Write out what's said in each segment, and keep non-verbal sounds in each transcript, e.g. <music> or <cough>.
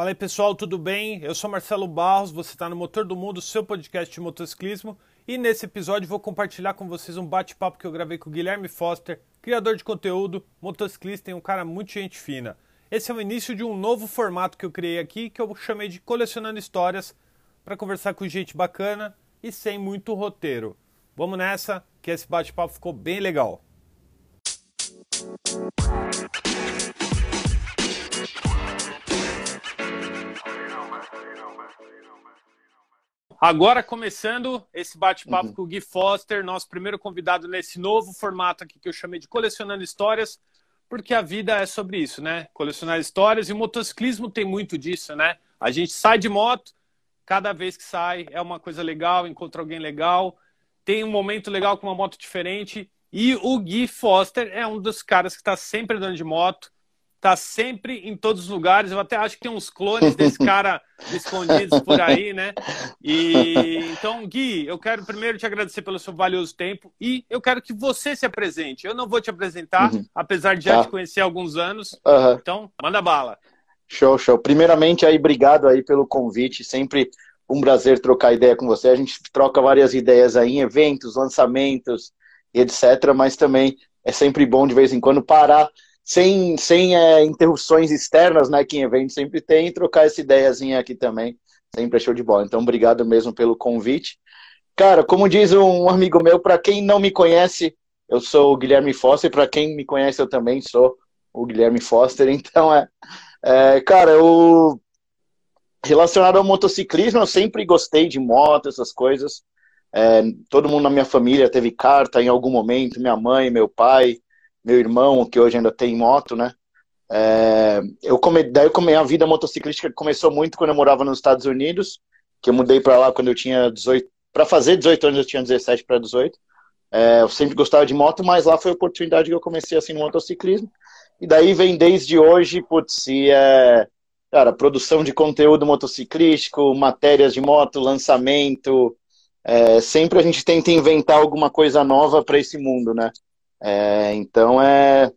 Fala aí pessoal, tudo bem? Eu sou Marcelo Barros, você está no Motor do Mundo, seu podcast de motociclismo, e nesse episódio vou compartilhar com vocês um bate-papo que eu gravei com o Guilherme Foster, criador de conteúdo, motociclista e um cara muito gente fina. Esse é o início de um novo formato que eu criei aqui, que eu chamei de Colecionando Histórias, para conversar com gente bacana e sem muito roteiro. Vamos nessa, que esse bate-papo ficou bem legal. Agora começando esse bate-papo uhum. com o Gui Foster, nosso primeiro convidado nesse novo formato aqui que eu chamei de Colecionando Histórias, porque a vida é sobre isso, né? Colecionar histórias e o motociclismo tem muito disso, né? A gente sai de moto, cada vez que sai é uma coisa legal, encontra alguém legal, tem um momento legal com uma moto diferente. E o Gui Foster é um dos caras que está sempre andando de moto, tá sempre em todos os lugares. Eu até acho que tem uns clones desse <laughs> cara escondidos por aí, né? E então, Gui, eu quero primeiro te agradecer pelo seu valioso tempo e eu quero que você se apresente. Eu não vou te apresentar, uhum. apesar de já tá. te conhecer há alguns anos. Uhum. Então, manda bala. Show, show. Primeiramente aí, obrigado aí pelo convite. Sempre um prazer trocar ideia com você. A gente troca várias ideias aí em eventos, lançamentos, etc. Mas também é sempre bom de vez em quando parar sem, sem é, interrupções externas, né, que em evento sempre tem, trocar essa ideiazinha aqui também, sempre é show de bola. Então, obrigado mesmo pelo convite. Cara, como diz um amigo meu, para quem não me conhece, eu sou o Guilherme Foster, para quem me conhece, eu também sou o Guilherme Foster, <laughs> então é, é cara, eu relacionado ao motociclismo, eu sempre gostei de moto, essas coisas. É, todo mundo na minha família teve carta em algum momento, minha mãe, meu pai, meu irmão, que hoje ainda tem moto, né? É, eu come, daí eu come, a vida motociclística começou muito quando eu morava nos Estados Unidos, que eu mudei para lá quando eu tinha 18, para fazer 18 anos eu tinha 17 para 18. É, eu sempre gostava de moto, mas lá foi a oportunidade que eu comecei assim no motociclismo. E daí vem desde hoje, putz, e é, cara, produção de conteúdo motociclístico, matérias de moto, lançamento. É, sempre a gente tenta inventar alguma coisa nova para esse mundo, né? É, então é,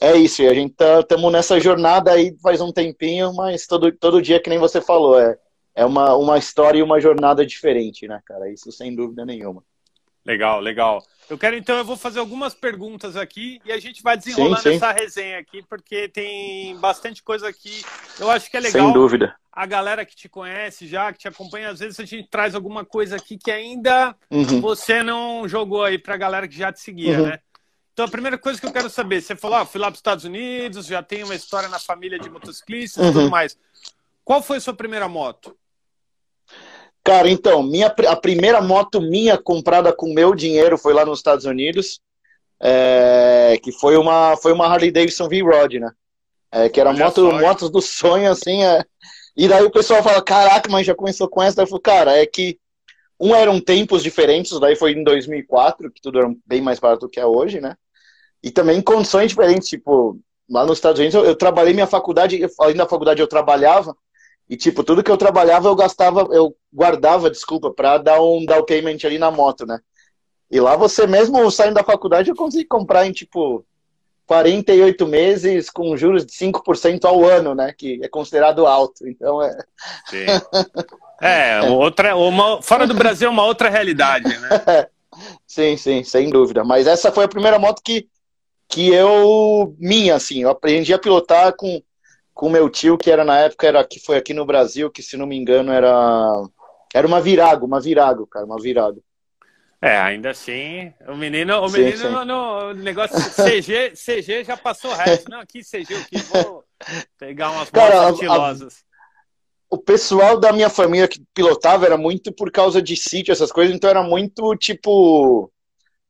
é isso, e a gente estamos tá, nessa jornada aí faz um tempinho, mas todo, todo dia, que nem você falou, é, é uma, uma história e uma jornada diferente, né, cara? Isso sem dúvida nenhuma. Legal, legal. Eu quero então, eu vou fazer algumas perguntas aqui e a gente vai desenrolando sim, sim. essa resenha aqui, porque tem bastante coisa aqui. Eu acho que é legal. Sem dúvida. A galera que te conhece já, que te acompanha, às vezes a gente traz alguma coisa aqui que ainda uhum. você não jogou aí pra galera que já te seguia, uhum. né? Então, a primeira coisa que eu quero saber, você falou, ah, fui lá para os Estados Unidos, já tem uma história na família de motociclistas e uhum. tudo mais. Qual foi a sua primeira moto? Cara, então, minha, a primeira moto minha comprada com meu dinheiro foi lá nos Estados Unidos, é, que foi uma, foi uma Harley Davidson V-Rod, né? É, que era moto, motos do sonho, assim, é. E daí o pessoal fala, caraca, mas já começou com essa? Daí eu falo, cara, é que um eram tempos diferentes, daí foi em 2004, que tudo era bem mais barato do que é hoje, né? E também condições diferentes, tipo, lá nos Estados Unidos eu, eu trabalhei minha faculdade, além da faculdade eu trabalhava, e tipo, tudo que eu trabalhava eu gastava, eu guardava, desculpa, para dar um down payment ali na moto, né? E lá você mesmo saindo da faculdade eu consegui comprar em tipo 48 meses com juros de 5% ao ano, né? Que é considerado alto. Então é. Sim. É, outra, uma, fora do Brasil é uma outra realidade, né? <laughs> sim, sim, sem dúvida. Mas essa foi a primeira moto que que eu, minha, assim, eu aprendi a pilotar com com meu tio, que era na época, era que foi aqui no Brasil, que se não me engano era era uma virago, uma virago, cara, uma virago. É, ainda assim, o menino, o menino sim, sim. No, no, negócio CG, CG já passou o resto. Não, aqui CG, o que vou pegar umas cara, estilosas. O pessoal da minha família que pilotava era muito por causa de sítio, essas coisas, então era muito tipo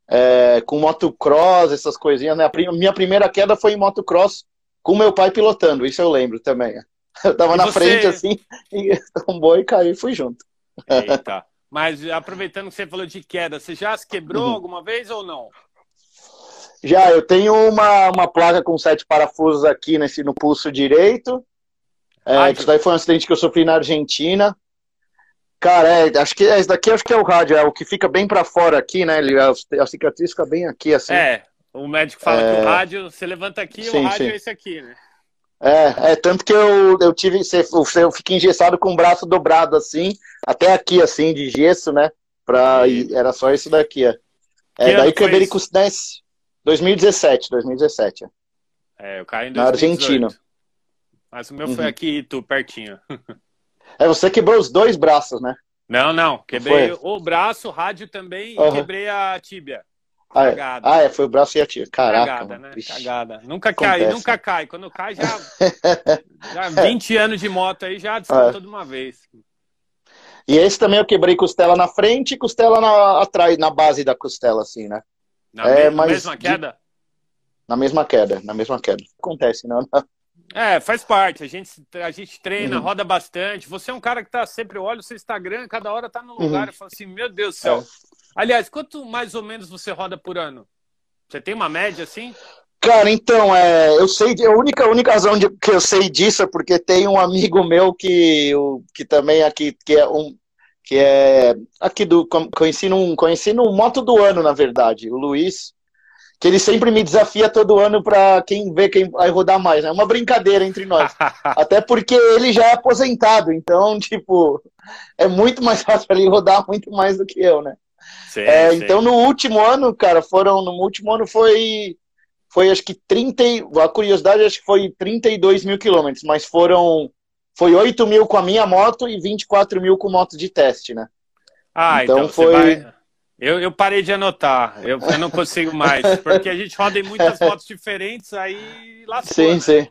é, com motocross, essas coisinhas, né? A minha primeira queda foi em motocross com meu pai pilotando, isso eu lembro também. <laughs> Eu tava e na você... frente assim, <laughs> e tombou e caiu e fui junto. Eita. Mas aproveitando que você falou de queda, você já se quebrou uhum. alguma vez ou não? Já, eu tenho uma, uma placa com sete parafusos aqui nesse, no pulso direito. É, isso daí foi um acidente que eu sofri na Argentina. Cara, é, acho que esse daqui acho que é o rádio, é o que fica bem para fora aqui, né? Ele, a, a, cicatriz fica bem aqui, assim. É, o médico fala é... que o rádio, você levanta aqui, sim, o rádio sim. é esse aqui, né? É, é tanto que eu, eu tive, eu fiquei engessado com o braço dobrado assim, até aqui assim, de gesso, né? Pra, e... Era só isso daqui, é. É, daí quebrei com 2017, 2017. É, eu caí em 2018. Na Argentina. Mas o meu uhum. foi aqui, tu, pertinho. <laughs> É, você quebrou os dois braços, né? Não, não. Quebrei o braço, o rádio também uhum. e quebrei a tíbia. Ah, é. ah, é, foi o braço e a tíbia. Caraca. Cagada, né? Cagada. Nunca Acontece. cai, nunca cai. Quando cai, já. <laughs> já 20 anos de moto aí já descontou é. de uma vez. E esse também eu quebrei costela na frente e costela na, atrás, na base da costela, assim, né? Na é, mesma, mesma queda? De... Na mesma queda, na mesma queda. Acontece, não? É, faz parte. A gente, a gente treina, uhum. roda bastante. Você é um cara que tá sempre, olha o seu Instagram, cada hora tá no lugar uhum. e fala assim, meu Deus do céu. É. Aliás, quanto mais ou menos você roda por ano? Você tem uma média assim? Cara, então, é, eu sei, a única, a única razão de, que eu sei disso é porque tem um amigo meu que, que também aqui, que é um, que é aqui do, conheci num, conheci no moto do ano, na verdade, o Luiz, que ele sempre me desafia todo ano para quem vê quem vai rodar mais, né? É uma brincadeira entre nós. <laughs> Até porque ele já é aposentado, então, <laughs> tipo, é muito mais fácil ele rodar muito mais do que eu, né? Sim, é, sim. Então, no último ano, cara, foram, no último ano foi foi acho que 30, a curiosidade acho que foi 32 mil quilômetros, mas foram, foi 8 mil com a minha moto e 24 mil com moto de teste, né? Ah, então, então foi... Vai... Eu, eu parei de anotar, eu, eu não consigo mais, <laughs> porque a gente roda em muitas motos diferentes, aí lascou, Sim, né? sim.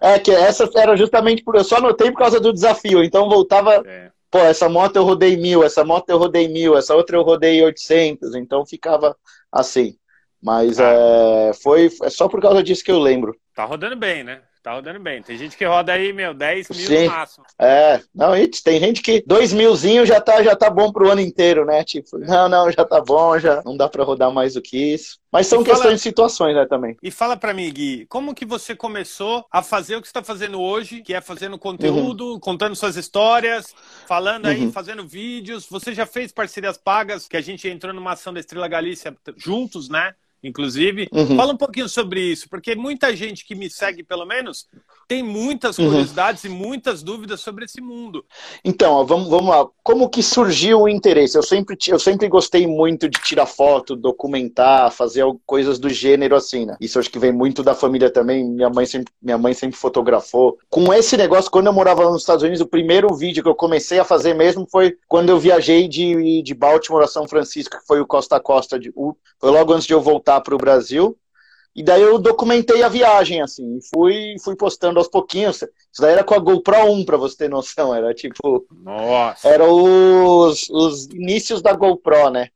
É que essa era justamente por. Eu só anotei por causa do desafio. Então voltava. É. Pô, essa moto eu rodei mil, essa moto eu rodei mil, essa outra eu rodei 800. Então ficava assim. Mas ah. é, foi é só por causa disso que eu lembro. Tá rodando bem, né? Tá rodando bem. Tem gente que roda aí, meu, 10 mil Sim. no máximo. É, não, tem gente que 2 milzinho já tá, já tá bom pro ano inteiro, né? Tipo, não, não, já tá bom, já não dá para rodar mais do que isso. Mas são questões de situações, né, também. E fala para mim, Gui, como que você começou a fazer o que você está fazendo hoje, que é fazendo conteúdo, uhum. contando suas histórias, falando aí, uhum. fazendo vídeos. Você já fez parcerias pagas, que a gente entrou numa ação da Estrela Galícia juntos, né? Inclusive. Uhum. Fala um pouquinho sobre isso, porque muita gente que me segue, pelo menos, tem muitas uhum. curiosidades uhum. e muitas dúvidas sobre esse mundo. Então, vamos, vamos lá. Como que surgiu o interesse? Eu sempre, eu sempre gostei muito de tirar foto, documentar, fazer coisas do gênero assim, né? Isso acho que vem muito da família também. Minha mãe sempre, minha mãe sempre fotografou. Com esse negócio, quando eu morava nos Estados Unidos, o primeiro vídeo que eu comecei a fazer mesmo foi quando eu viajei de, de Baltimore a São Francisco, que foi o Costa a Costa. De, foi logo antes de eu voltar para o Brasil. E daí eu documentei a viagem, assim, fui, fui postando aos pouquinhos. Isso daí era com a GoPro 1, pra você ter noção. Era tipo. Nossa! Era os, os inícios da GoPro, né?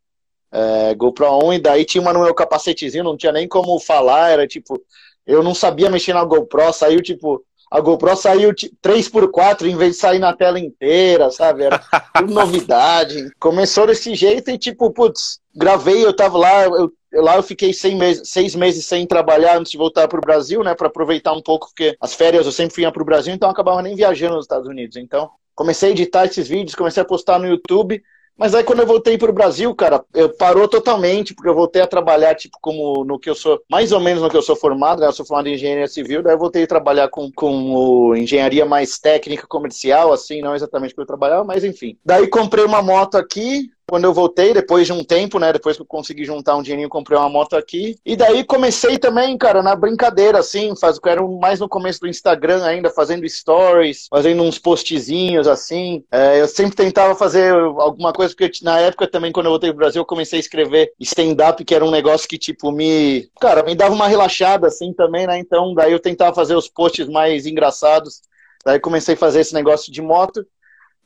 É, GoPro 1, e daí tinha uma no meu capacetezinho, não tinha nem como falar, era tipo. Eu não sabia mexer na GoPro, saiu tipo. A GoPro saiu 3x4 em vez de sair na tela inteira, sabe? Era tudo <laughs> novidade. Começou desse jeito e, tipo, putz, gravei, eu tava lá, eu lá eu fiquei seis meses, seis meses sem trabalhar antes de voltar para o Brasil, né, para aproveitar um pouco, porque as férias eu sempre ia para o Brasil, então eu acabava nem viajando nos Estados Unidos. Então, comecei a editar esses vídeos, comecei a postar no YouTube, mas aí quando eu voltei para o Brasil, cara, eu parou totalmente, porque eu voltei a trabalhar, tipo, como no que eu sou, mais ou menos no que eu sou formado, né? Eu sou formado em engenharia civil, daí eu voltei a trabalhar com, com engenharia mais técnica, comercial, assim, não exatamente que eu trabalhava, mas enfim. Daí comprei uma moto aqui, quando eu voltei, depois de um tempo, né? Depois que eu consegui juntar um dinheirinho, comprei uma moto aqui. E daí comecei também, cara, na brincadeira, assim, faz, era mais no começo do Instagram ainda, fazendo stories, fazendo uns postzinhos, assim. É, eu sempre tentava fazer alguma coisa, porque na época também, quando eu voltei pro Brasil, eu comecei a escrever stand-up, que era um negócio que, tipo, me. Cara, me dava uma relaxada, assim, também, né? Então, daí eu tentava fazer os posts mais engraçados. Daí comecei a fazer esse negócio de moto.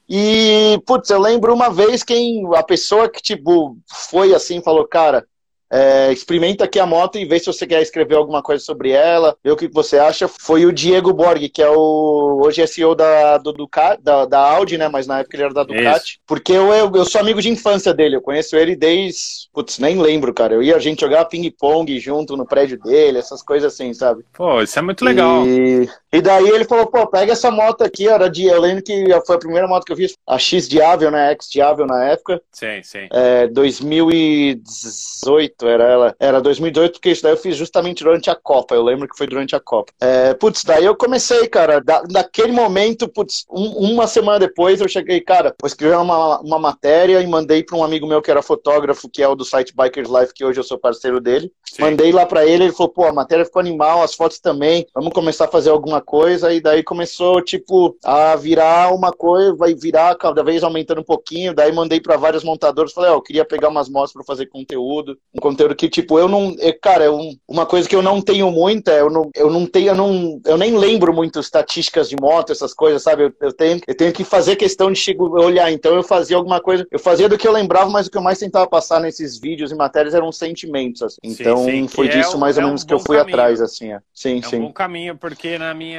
E, putz, eu lembro uma vez quem a pessoa que, tipo, foi assim, falou, cara, é, experimenta aqui a moto e vê se você quer escrever alguma coisa sobre ela, ver o que você acha. Foi o Diego Borg, que é o hoje é CEO da, do, Ducati, da, da Audi, né? Mas na época ele era da Ducati. Isso. Porque eu, eu, eu, sou amigo de infância dele, eu conheço ele desde. Putz, nem lembro, cara. Eu ia a gente jogar ping-pong junto no prédio dele, essas coisas assim, sabe? Pô, isso é muito legal. E, E daí ele falou, pô, pega essa moto aqui, era de, eu lembro que foi a primeira moto que eu fiz, a X Diável, né, X Diável na época. Sim, sim. É, 2018 era ela, era 2018, porque isso daí eu fiz justamente durante a Copa, eu lembro que foi durante a Copa. É, putz, daí eu comecei, cara, da, naquele momento, putz, um, uma semana depois eu cheguei, cara, vou escrever uma, uma matéria e mandei para um amigo meu que era fotógrafo, que é o do site Bikers Life, que hoje eu sou parceiro dele. Sim. Mandei lá para ele, ele falou, pô, a matéria ficou animal, as fotos também, vamos começar a fazer alguma coisa, e daí começou, tipo, a virar uma coisa, vai virar cada vez aumentando um pouquinho, daí mandei para vários montadores, falei, ó, oh, eu queria pegar umas motos para fazer conteúdo, um conteúdo que, tipo, eu não, é, cara, eu, uma coisa que eu não tenho muita, eu não, eu não tenho, eu não, eu nem lembro muito estatísticas de moto, essas coisas, sabe, eu, eu tenho, eu tenho que fazer questão de olhar, então eu fazia alguma coisa, eu fazia do que eu lembrava, mas o que eu mais tentava passar nesses vídeos e matérias eram sentimentos, assim. então sim, sim, foi disso é mais ou é menos um que eu fui caminho. atrás, assim, é. sim, é sim. um bom caminho, porque na minha,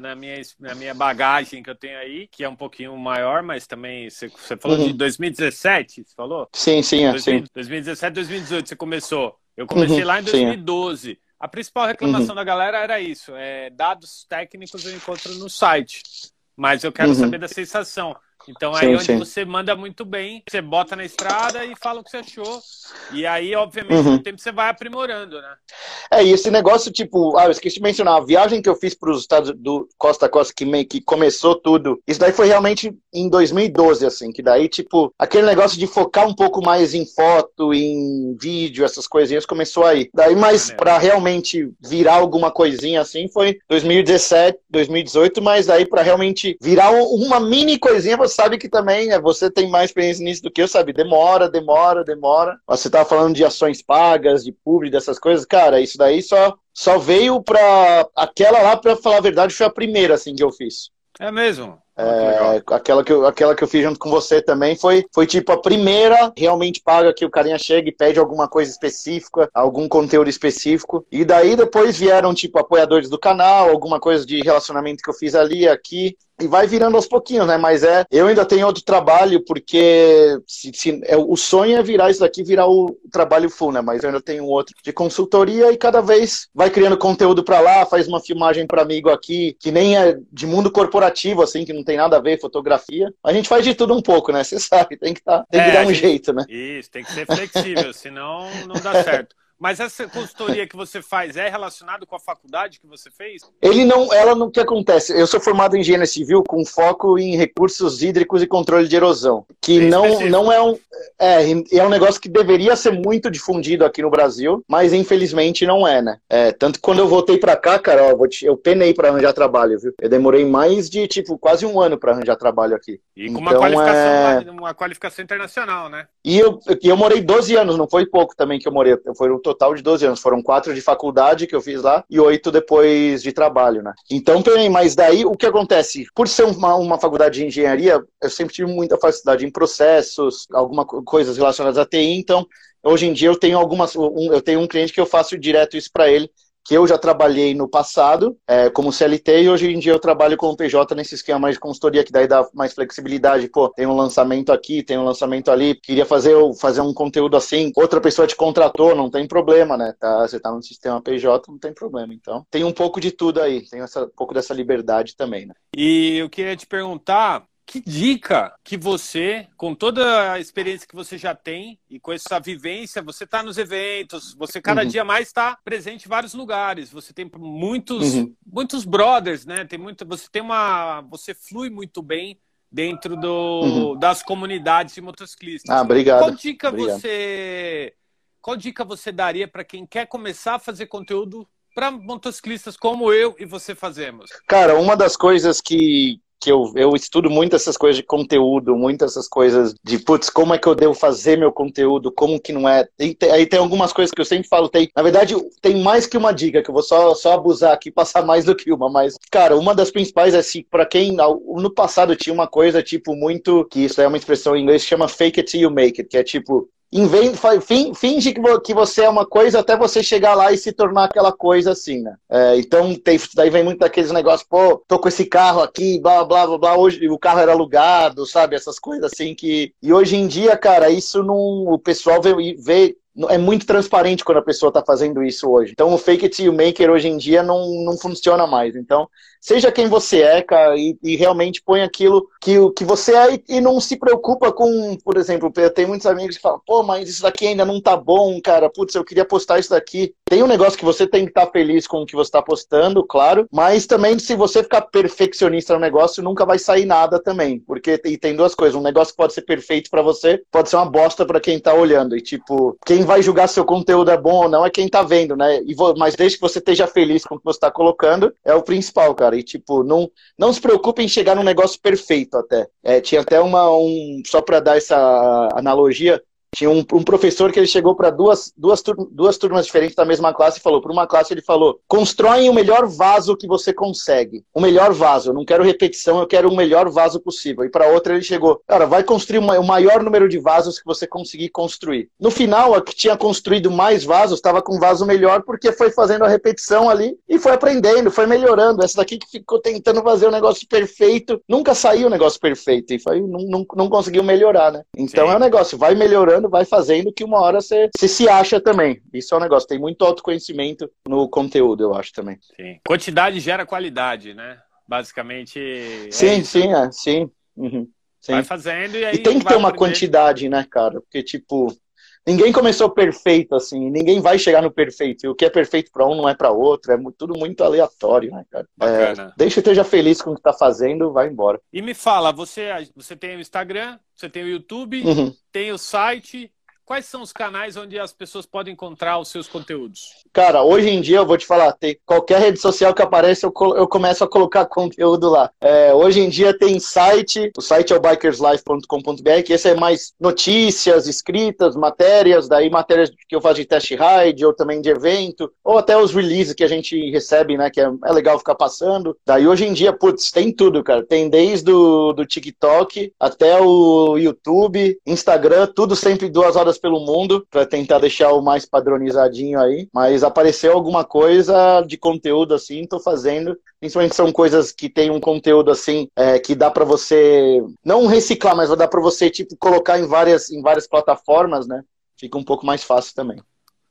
na minha, na minha bagagem que eu tenho aí, que é um pouquinho maior, mas também você, você falou uhum. de 2017, você falou? Sim, sim, é, 2000, sim. 2017, 2018 você começou. Eu comecei uhum, lá em 2012. Sim, é. A principal reclamação uhum. da galera era isso: é, dados técnicos eu encontro no site, mas eu quero uhum. saber da sensação. Então aí sim, onde sim. você manda muito bem, você bota na estrada e fala o que você achou. E aí, obviamente, uhum. com o tempo você vai aprimorando, né? É, e esse negócio, tipo, ah, eu esqueci de mencionar, a viagem que eu fiz para os Estados do Costa a Costa, que, meio, que começou tudo, isso daí foi realmente em 2012, assim, que daí, tipo, aquele negócio de focar um pouco mais em foto, em vídeo, essas coisinhas, começou aí. Daí, mas para realmente virar alguma coisinha assim, foi 2017, 2018, mas daí para realmente virar uma mini coisinha, você sabe que também é, você tem mais experiência nisso do que eu, sabe? Demora, demora, demora. Você tava falando de ações pagas, de publi, dessas coisas. Cara, isso daí só, só veio pra. Aquela lá, pra falar a verdade, foi a primeira, assim, que eu fiz. É mesmo? É, aquela, que eu, aquela que eu fiz junto com você também foi, foi tipo a primeira realmente paga que o carinha chega e pede alguma coisa específica, algum conteúdo específico. E daí depois vieram tipo apoiadores do canal, alguma coisa de relacionamento que eu fiz ali, aqui e vai virando aos pouquinhos, né? Mas é, eu ainda tenho outro trabalho, porque se, se, é, o sonho é virar isso daqui, virar o, trabalho full, né? Mas eu ainda tenho outro de consultoria e cada vez vai criando conteúdo para lá, faz uma filmagem para amigo aqui, que nem é de mundo corporativo, assim, que não tem nada a ver fotografia. A gente faz de tudo um pouco, né? <laughs> Você sabe, tem que, tá, tem que é, dar um gente, jeito, né? Isso, tem que ser flexível, senão não dá certo. <laughs> Mas essa consultoria que você faz é relacionado com a faculdade que você fez? Ele não, ela não, que acontece? Eu sou formado em engenharia civil com foco em recursos hídricos e controle de erosão, que Bem não, não é um, é, é um negócio que deveria ser muito difundido aqui no Brasil, mas infelizmente não é, né? É, tanto que quando eu voltei para cá, cara, ó, te, eu penei para arranjar trabalho, viu? Eu demorei mais de, tipo, quase um ano para arranjar trabalho aqui. E com então, uma, qualificação, é... uma qualificação internacional, né? E eu, eu morei 12 anos, não foi pouco também que eu morei, foi um total de 12 anos. Foram quatro de faculdade que eu fiz lá e oito depois de trabalho, né? Então, também, mas daí o que acontece? Por ser uma, uma faculdade de engenharia, eu sempre tive muita facilidade em processos, alguma coisas relacionadas à TI, então hoje em dia eu tenho algumas, um, eu tenho um cliente que eu faço direto isso para ele, que eu já trabalhei no passado é, como CLT e hoje em dia eu trabalho como PJ nesse esquema mais de consultoria que daí dá mais flexibilidade. Pô, tem um lançamento aqui, tem um lançamento ali, queria fazer, fazer um conteúdo assim, outra pessoa te contratou, não tem problema, né? Tá, você tá no sistema PJ, não tem problema. Então, tem um pouco de tudo aí, tem essa, um pouco dessa liberdade também, né? E eu queria te perguntar, que dica que você, com toda a experiência que você já tem e com essa vivência, você está nos eventos, você cada uhum. dia mais está presente em vários lugares. Você tem muitos, uhum. muitos brothers, né? Tem muito, você tem uma, você flui muito bem dentro do, uhum. das comunidades de motociclistas. Ah, obrigado. Qual dica obrigado. você, qual dica você daria para quem quer começar a fazer conteúdo para motociclistas como eu e você fazemos? Cara, uma das coisas que, que eu, eu estudo muito essas coisas de conteúdo, muito essas coisas de, putz, como é que eu devo fazer meu conteúdo, como que não é. Aí tem algumas coisas que eu sempre falo, tem, na verdade, tem mais que uma dica, que eu vou só, só abusar aqui, <laughs> passar mais do que uma, mas, cara, uma das principais é assim, para quem, no passado tinha uma coisa, tipo, muito, que isso é uma expressão em inglês, chama fake it till you make it, que é tipo, finge que você é uma coisa até você chegar lá e se tornar aquela coisa assim, né? É, então, tem, daí vem muito daqueles negócios, pô, tô com esse carro aqui, blá, blá, blá, blá, hoje o carro era alugado, sabe? Essas coisas assim que... E hoje em dia, cara, isso não... O pessoal vê, vê é muito transparente quando a pessoa está fazendo isso hoje. Então o fake it you make it hoje em dia não, não funciona mais. Então, seja quem você é, cara, e, e realmente põe aquilo que, que você é e, e, não se preocupa com, por exemplo, eu tenho muitos amigos que falam, pô, mas isso daqui ainda não tá bom, cara, putz, eu queria postar isso daqui. Tem um negócio que você tem que estar tá feliz com o que você está postando, claro, mas também se você ficar perfeccionista no negócio, nunca vai sair nada também, porque e tem duas coisas, um negócio que pode ser perfeito para você, pode ser uma bosta para quem tá olhando, e tipo, quem vai julgar seu conteúdo é bom ou não é quem tá vendo, né? E, mas desde que você esteja feliz com o que você está colocando, é o principal, cara. E, tipo, não, não se preocupe em chegar num negócio perfeito até. É, tinha até uma, um, só para dar essa analogia, tinha um, um professor que ele chegou para duas, duas, duas turmas diferentes da mesma classe e falou: para uma classe, ele falou: constroem o melhor vaso que você consegue. O melhor vaso. Eu não quero repetição, eu quero o melhor vaso possível. E para outra, ele chegou: cara, vai construir o maior número de vasos que você conseguir construir. No final, a que tinha construído mais vasos estava com um vaso melhor porque foi fazendo a repetição ali e foi aprendendo, foi melhorando. Essa daqui que ficou tentando fazer o um negócio perfeito, nunca saiu o negócio perfeito e foi, não, não, não conseguiu melhorar, né? Então Sim. é um negócio, vai melhorando vai fazendo, que uma hora você, você se acha também. Isso é um negócio, tem muito autoconhecimento no conteúdo, eu acho também. Sim. Quantidade gera qualidade, né? Basicamente. É sim, sim, é, sim. Uhum. Sim. Vai fazendo e aí. E tem que ter uma aprender. quantidade, né, cara? Porque, tipo, ninguém começou perfeito assim, ninguém vai chegar no perfeito. E o que é perfeito para um não é para outro, é tudo muito aleatório, né, cara? É, deixa eu esteja feliz com o que tá fazendo, vai embora. E me fala, você, você tem o Instagram, você tem o YouTube, uhum. tem o site, Quais são os canais onde as pessoas podem encontrar os seus conteúdos? Cara, hoje em dia eu vou te falar, tem qualquer rede social que aparece, eu, eu começo a colocar conteúdo lá. É, hoje em dia tem site, o site é o bikerslife.com.br, que esse é mais notícias, escritas, matérias, daí matérias que eu faço de test ride, ou também de evento, ou até os releases que a gente recebe, né, que é, é legal ficar passando. Daí hoje em dia, putz, tem tudo, cara. Tem desde o do TikTok até o YouTube, Instagram, tudo sempre duas horas pelo mundo para tentar deixar o mais padronizadinho aí. Mas apareceu alguma coisa de conteúdo assim, tô fazendo. Principalmente são coisas que tem um conteúdo assim é, que dá para você não reciclar, mas vai dar para você tipo colocar em várias em várias plataformas, né? Fica um pouco mais fácil também.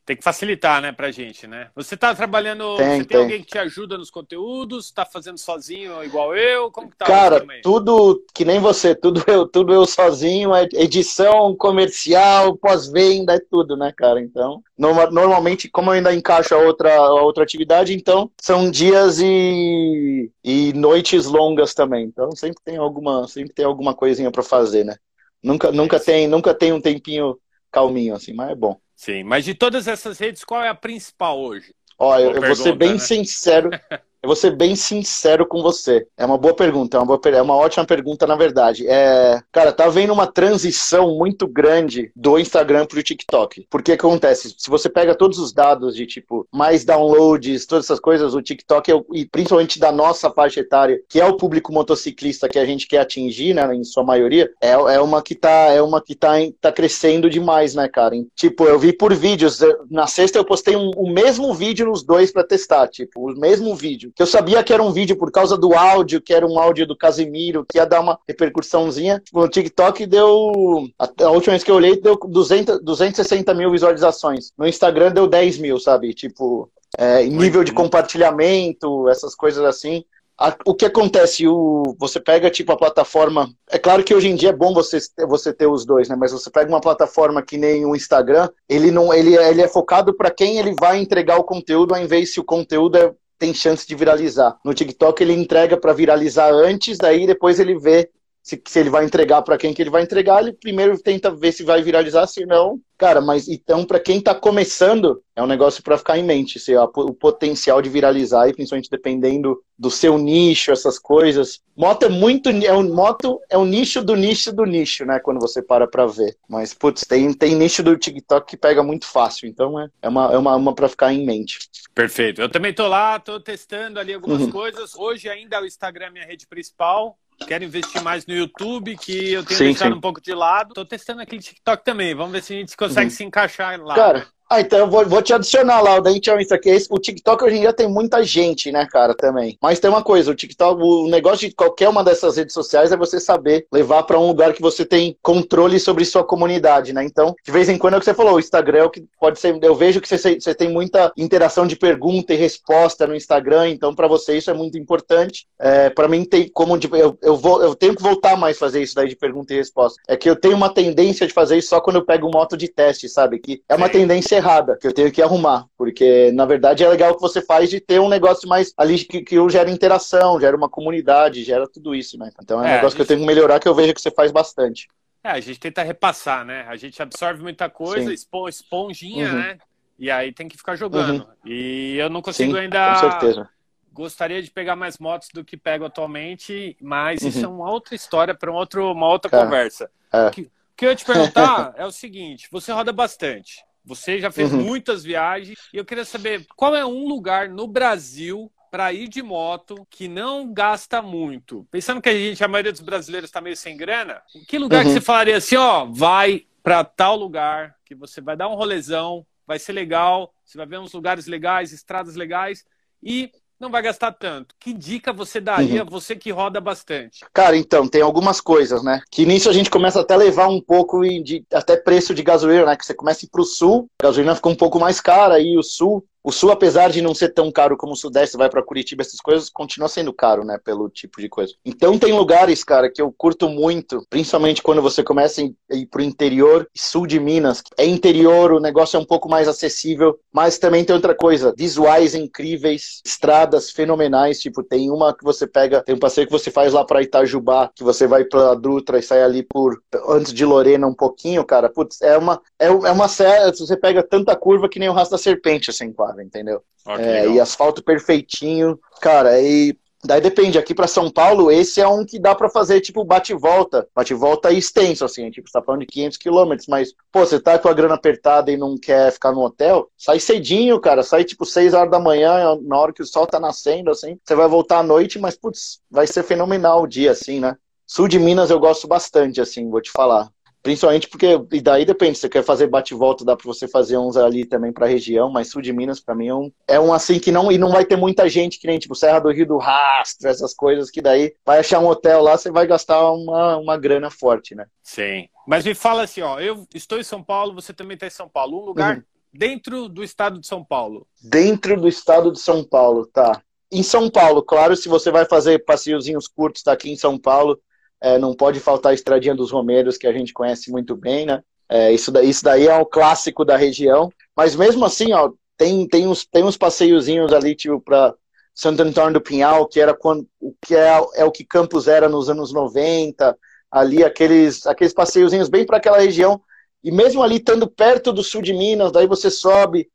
Tem que facilitar, né, pra gente, né? Você tá trabalhando, tem, você tem, tem, alguém que te ajuda nos conteúdos, tá fazendo sozinho igual eu? Como que tá? Cara, tudo que nem você, tudo eu, tudo eu sozinho, é edição, comercial, pós-venda, é tudo, né, cara? Então, normalmente, como eu ainda encaixo a outra, a outra atividade, então, são dias e, e noites longas também. Então, sempre tem alguma, sempre tem alguma coisinha para fazer, né? Nunca, nunca tem, nunca tem um tempinho calminho assim, mas é bom. Sim, mas de todas essas redes, qual é a principal hoje? Olha, eu, eu vou ser bem né? sincero. <laughs> Eu vou ser bem sincero com você. É uma boa pergunta, é uma, boa, é uma ótima pergunta, na verdade. É, cara, tá vendo uma transição muito grande do Instagram pro TikTok. Porque acontece? Se você pega todos os dados de tipo mais downloads, todas essas coisas, o TikTok, é, e principalmente da nossa faixa etária, que é o público motociclista que a gente quer atingir, né, em sua maioria, é, é uma que tá, é uma que tá, tá crescendo demais, né, cara? Tipo, eu vi por vídeos. Na sexta eu postei um, o mesmo vídeo nos dois para testar, tipo, o mesmo vídeo que eu sabia que era um vídeo por causa do áudio, que era um áudio do Casimiro, que ia dar uma repercussãozinha. No TikTok deu. A, última vez que eu olhei, deu 200, 260 mil visualizações. No Instagram deu 10 mil, sabe? Tipo, é, nível de compartilhamento, essas coisas assim. A, o que acontece? O, você pega tipo a plataforma. É claro que hoje em dia é bom você, você ter os dois, né? Mas você pega uma plataforma que nem o Instagram, ele não ele, ele é focado para quem ele vai entregar o conteúdo, ao invés se o conteúdo é tem chance de viralizar. No TikTok ele entrega para viralizar antes, daí depois ele vê se, se ele vai entregar para quem que ele vai entregar, ele primeiro tenta ver se vai viralizar, se não, cara, mas então para quem está começando, é um negócio para ficar em mente, se, o potencial de viralizar e principalmente dependendo do seu nicho, essas coisas. Moto é muito, é um moto é um nicho do nicho do nicho, né, quando você para para ver. Mas putz, tem tem nicho do TikTok que pega muito fácil, então é, é uma é uma, uma para ficar em mente. Perfeito. Eu também tô lá, tô testando ali algumas uhum. coisas. Hoje ainda o Instagram é minha rede principal. Quero investir mais no YouTube, que eu tenho sim, deixado sim. um pouco de lado. Tô testando aquele TikTok também. Vamos ver se a gente consegue uhum. se encaixar lá. Cara, Ah, então eu vou, vou te adicionar lá, daí tinha isso aqui. O TikTok hoje em dia tem muita gente, né, cara, também. Mas tem uma coisa, o TikTok, o negócio de qualquer uma dessas redes sociais é você saber levar para um lugar que você tem controle sobre sua comunidade, né? Então, de vez em quando é o que você falou, o Instagram é o que pode ser. Eu vejo que você, você tem muita interação de pergunta e resposta no Instagram, então para você isso é muito importante. É, para mim tem como de, eu, eu vou eu tenho que voltar mais fazer isso daí de pergunta e resposta. É que eu tenho uma tendência de fazer isso só quando eu pego um moto de teste, sabe? Que é uma Sim. tendência errada, que eu tenho que arrumar. Porque, na verdade, é legal o que você faz de ter um negócio mais ali que, que gera interação, gera uma comunidade, gera tudo isso, né? Então é um é, negócio gente... que eu tenho que melhorar, que eu vejo que você faz bastante. É, a gente tenta repassar, né? A gente absorve muita coisa, espon, esponjinha, uhum. né? E aí tem que ficar jogando. Uhum. E eu não consigo Sim, ainda. Com certeza. Gostaria de pegar mais motos do que pego atualmente, mas uhum. isso é uma outra história para um uma outra Cara, conversa. É. O que, que eu ia te perguntar <laughs> é o seguinte: você roda bastante. Você já fez uhum. muitas viagens e eu queria saber qual é um lugar no Brasil para ir de moto que não gasta muito. Pensando que a gente, a maioria dos brasileiros está meio sem grana, que lugar uhum. que você falaria assim, ó, vai para tal lugar que você vai dar um rolezão, vai ser legal, você vai ver uns lugares legais, estradas legais e não vai gastar tanto. Que dica você daria, uhum. você que roda bastante? Cara, então, tem algumas coisas, né? Que nisso a gente começa até a levar um pouco de até preço de gasolina, né? Que você começa a ir pro sul, a gasolina fica um pouco mais cara, e o sul o Sul, apesar de não ser tão caro como o Sudeste, vai para Curitiba, essas coisas, continua sendo caro, né? Pelo tipo de coisa. Então tem lugares, cara, que eu curto muito, principalmente quando você começa a ir pro interior, sul de Minas. É interior, o negócio é um pouco mais acessível, mas também tem outra coisa, visuais incríveis, estradas fenomenais, tipo, tem uma que você pega, tem um passeio que você faz lá para Itajubá, que você vai pra Dutra e sai ali por antes de Lorena um pouquinho, cara. Putz, é uma é, é uma você pega tanta curva que nem o rastro da serpente, assim, quase entendeu? é, e asfalto perfeitinho, cara, e Daí depende, aqui para São Paulo, esse é um que dá para fazer tipo bate-volta. Bate-volta extenso, assim, tipo, você tá falando de 500 quilômetros, mas, pô, você tá com a grana apertada e não quer ficar no hotel, sai cedinho, cara, sai tipo 6 horas da manhã, na hora que o sol tá nascendo, assim, você vai voltar à noite, mas, putz, vai ser fenomenal o dia, assim, né? Sul de Minas eu gosto bastante, assim, vou te falar. Principalmente porque, e daí depende, se você quer fazer bate-volta, dá para você fazer uns ali também para a região, mas sul de Minas, para mim, é um, é um assim que não, e não vai ter muita gente, que nem tipo Serra do Rio do Rastro, essas coisas que daí vai achar um hotel lá, você vai gastar uma, uma grana forte, né? Sim. Mas me fala assim, ó, eu estou em São Paulo, você também está em São Paulo, um lugar uhum. dentro do estado de São Paulo. Dentro do estado de São Paulo, tá. Em São Paulo, claro, se você vai fazer passeiozinhos curtos, tá aqui em São Paulo, é, não pode faltar a Estradinha dos Romeiros, que a gente conhece muito bem, né? É, isso, daí, isso daí é o clássico da região. Mas mesmo assim, ó, tem, tem, uns, tem uns passeiozinhos ali, tipo, para Santo Antônio do Pinhal, que era quando, o que é, é o que Campos era nos anos 90, ali aqueles, aqueles passeiozinhos bem para aquela região. E mesmo ali estando perto do sul de Minas, daí você sobe,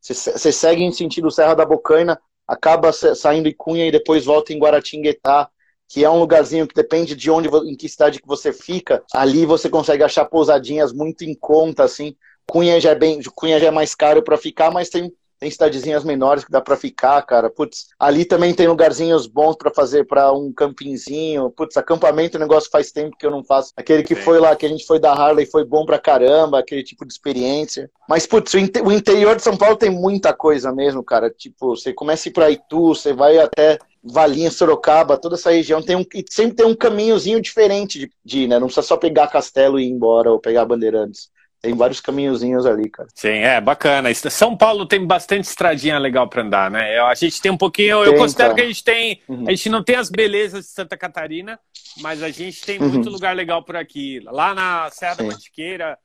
você, você segue em sentido Serra da Bocaina, acaba saindo em Cunha e depois volta em Guaratinguetá que é um lugarzinho que depende de onde, em que cidade que você fica, ali você consegue achar pousadinhas muito em conta, assim. Cunha já é bem, Cunha já é mais caro para ficar, mas tem tem cidadezinhas menores que dá para ficar, cara. Putz, ali também tem lugarzinhos bons para fazer para um campinzinho. Putz, acampamento, o negócio faz tempo que eu não faço. Aquele que Sim. foi lá, que a gente foi da Harley, foi bom pra caramba, aquele tipo de experiência. Mas, putz, o, interior de São Paulo tem muita coisa mesmo, cara. Tipo, você começa a ir pra Itu, você vai até Valinha, Sorocaba, toda essa região tem um, sempre tem um caminhozinho diferente de, de ir, né? Não precisa só pegar Castelo e ir embora ou pegar Bandeirantes. Tem vários caminhozinhos ali, cara. Sim, é bacana. São Paulo tem bastante estradinha legal para andar, né? A gente tem um pouquinho. Tem, eu considero cara. que a gente tem. Uhum. A gente não tem as belezas de Santa Catarina, mas a gente tem uhum. muito lugar legal por aqui. Lá na Serra Sim. da Mantiqueira,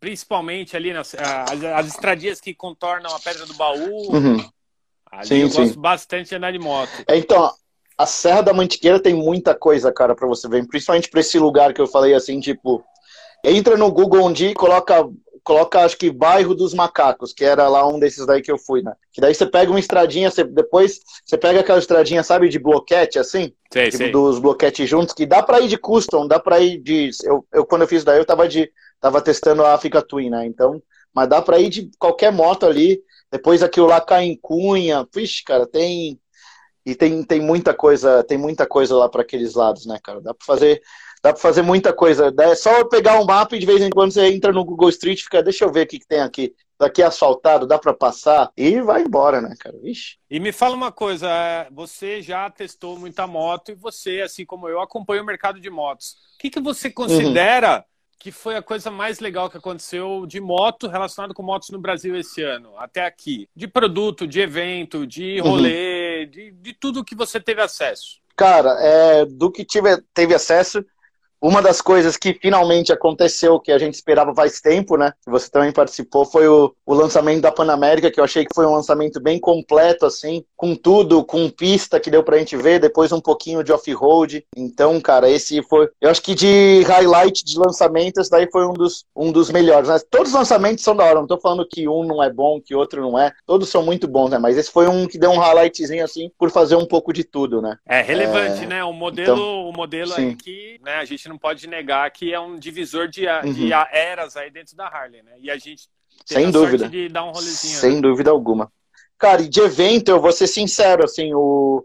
principalmente ali nas as, as estradinhas que contornam a Pedra do Baú. Uhum. Ali sim, eu sim. gosto bastante de andar de moto. É, então, a Serra da Mantiqueira tem muita coisa, cara, para você ver. Principalmente para esse lugar que eu falei assim, tipo. Entra no Google um dia e coloca, coloca, acho que bairro dos macacos, que era lá um desses daí que eu fui, né? Que daí você pega uma estradinha, você, depois você pega aquela estradinha, sabe, de bloquete, assim? Sei, tipo, sei. dos bloquetes juntos, que dá pra ir de custom, dá pra ir de. Eu, eu quando eu fiz daí, eu tava de. Tava testando a Africa Twin, né? Então. Mas dá pra ir de qualquer moto ali. Depois aquilo lá cai em cunha. Vixe, cara, tem. E tem, tem muita coisa, tem muita coisa lá para aqueles lados, né, cara? Dá para fazer, dá para fazer muita coisa. É só pegar um mapa e de vez em quando você entra no Google Street e fica, deixa eu ver o que, que tem aqui. daqui é asfaltado, dá para passar e vai embora, né, cara? Ixi. E me fala uma coisa, é, você já testou muita moto e você, assim como eu, acompanha o mercado de motos. O que, que você considera uhum. que foi a coisa mais legal que aconteceu de moto relacionado com motos no Brasil esse ano, até aqui? De produto, de evento, de rolê, uhum. de, de tudo que você teve acesso. Cara, é, do que tive, teve acesso, uma das coisas que finalmente aconteceu, que a gente esperava faz tempo, né? Que você também participou, foi o, o lançamento da Panamérica, que eu achei que foi um lançamento bem completo, assim, com tudo, com pista que deu pra gente ver, depois um pouquinho de off-road. Então, cara, esse foi. Eu acho que de highlight de lançamento, esse daí foi um dos, um dos melhores. Né? Todos os lançamentos são da hora, não tô falando que um não é bom, que outro não é. Todos são muito bons, né? Mas esse foi um que deu um highlightzinho, assim, por fazer um pouco de tudo, né? É relevante, é... né? O modelo, então, o modelo aí que né, a gente não pode negar que é um divisor de, uhum. de eras aí dentro da Harley, né? E a gente sem dúvida de dar um rolezinho. Sem né? dúvida alguma. Cara, e de evento, eu vou ser sincero, assim, o,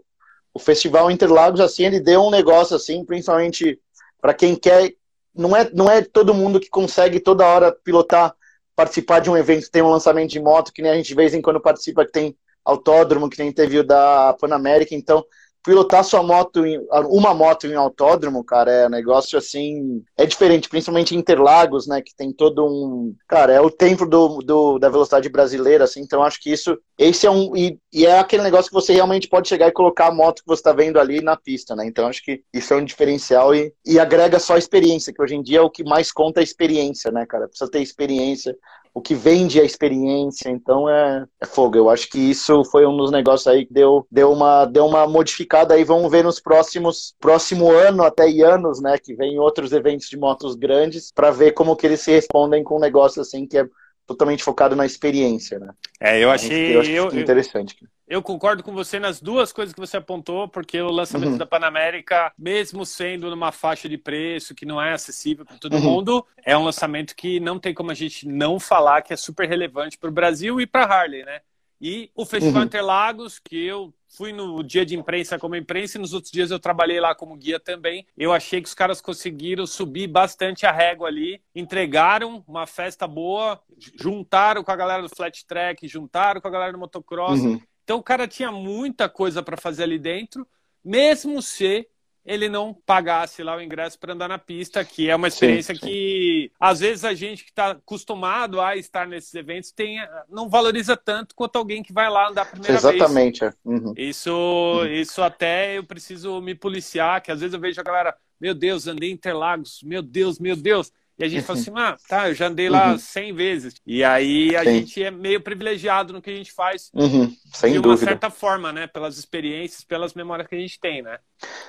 o Festival Interlagos, assim, ele deu um negócio, assim, principalmente para quem quer. Não é, não é todo mundo que consegue toda hora pilotar, participar de um evento, tem um lançamento de moto, que nem a gente de vez em quando participa, que tem autódromo, que nem teve o da Panamérica, então pilotar sua moto, em, uma moto em autódromo, cara, é um negócio assim. É diferente, principalmente em Interlagos, né? Que tem todo um. Cara, é o tempo do, do, da velocidade brasileira, assim. Então acho que isso. Esse é um. E, e, é aquele negócio que você realmente pode chegar e colocar a moto que você está vendo ali na pista, né? Então acho que isso é um diferencial e, e agrega só a experiência, que hoje em dia é o que mais conta a experiência, né, cara? Precisa ter experiência o que vende a experiência, então é, é, fogo. Eu acho que isso foi um dos negócios aí que deu, deu, uma, deu uma modificada aí. Vamos ver nos próximos próximo ano, até anos, né? Que vem outros eventos de motos grandes, para ver como que eles se respondem com um negócio assim que é totalmente focado na experiência, né? É, eu achei, eu, eu, interessante. Eu concordo com você nas duas coisas que você apontou, porque o lançamento uhum. da Panamérica, mesmo sendo numa faixa de preço que não é acessível para todo uhum. mundo, é um lançamento que não tem como a gente não falar que é super relevante para o Brasil e para Harley, né? E o Festival uhum. Interlagos, que eu fui no dia de imprensa como imprensa e nos outros dias eu trabalhei lá como guia também. Eu achei que os caras conseguiram subir bastante a régua ali, entregaram uma festa boa, juntaram com a galera do flat track, juntaram com a galera do motocross. Uhum. Então o cara tinha muita coisa para fazer ali dentro, mesmo se ele não pagasse lá o ingresso para andar na pista, que é uma experiência sim, sim. que às vezes a gente que está acostumado a estar nesses eventos tem, não valoriza tanto quanto alguém que vai lá andar a primeira Exatamente. vez. Exatamente. É. Uhum. Isso, uhum. isso até eu preciso me policiar, que às vezes eu vejo a galera, meu Deus, andei em Interlagos, meu Deus, meu Deus. E a gente fala assim, <laughs> ah, tá, eu já andei lá uhum. 100 vezes. E aí a Sim. gente é meio privilegiado no que a gente faz. Uhum. Sem de uma dúvida. certa forma, né? Pelas experiências, pelas memórias que a gente tem, né?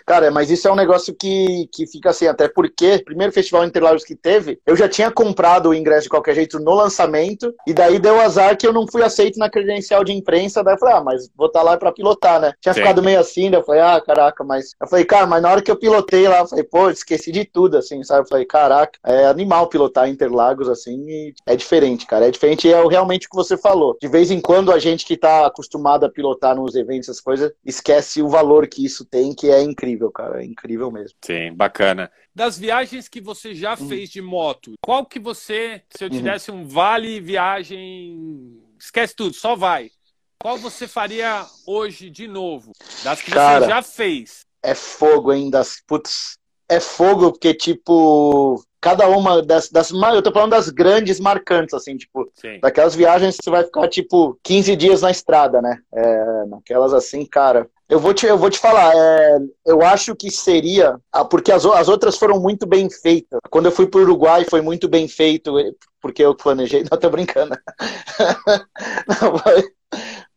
Cara, mas isso é um negócio que, que fica assim, até porque, primeiro festival Interlagos que teve, eu já tinha comprado o ingresso de qualquer jeito no lançamento, e daí deu azar que eu não fui aceito na credencial de imprensa, daí eu falei, ah, mas vou estar tá lá pra pilotar, né? Tinha Sim. ficado meio assim, daí eu falei, ah, caraca, mas... Eu falei, cara, mas na hora que eu pilotei lá, eu falei, pô, esqueci de tudo, assim, sabe? Eu falei, caraca, é animal pilotar Interlagos, assim, e é diferente, cara, é diferente, e é realmente o que você falou. De vez em quando a gente que tá acostumado a pilotar nos eventos, essas coisas, esquece o valor que isso tem, que é incrível, cara. É incrível mesmo. Sim, bacana. Das viagens que você já uhum. fez de moto, qual que você, se eu te uhum. desse um vale viagem, esquece tudo, só vai. Qual você faria hoje de novo? Das que cara, você já fez. É fogo, hein? Das, putz, é fogo porque, tipo, cada uma das, das. Eu tô falando das grandes marcantes, assim, tipo, Sim. daquelas viagens que você vai ficar, tipo, 15 dias na estrada, né? É, naquelas assim, cara. Eu vou te, eu vou te falar, é, eu acho que seria. Ah, porque as, as outras foram muito bem feitas. Quando eu fui para o Uruguai foi muito bem feito, porque eu planejei. <laughs> Não, tô brincando. <laughs> Não, foi,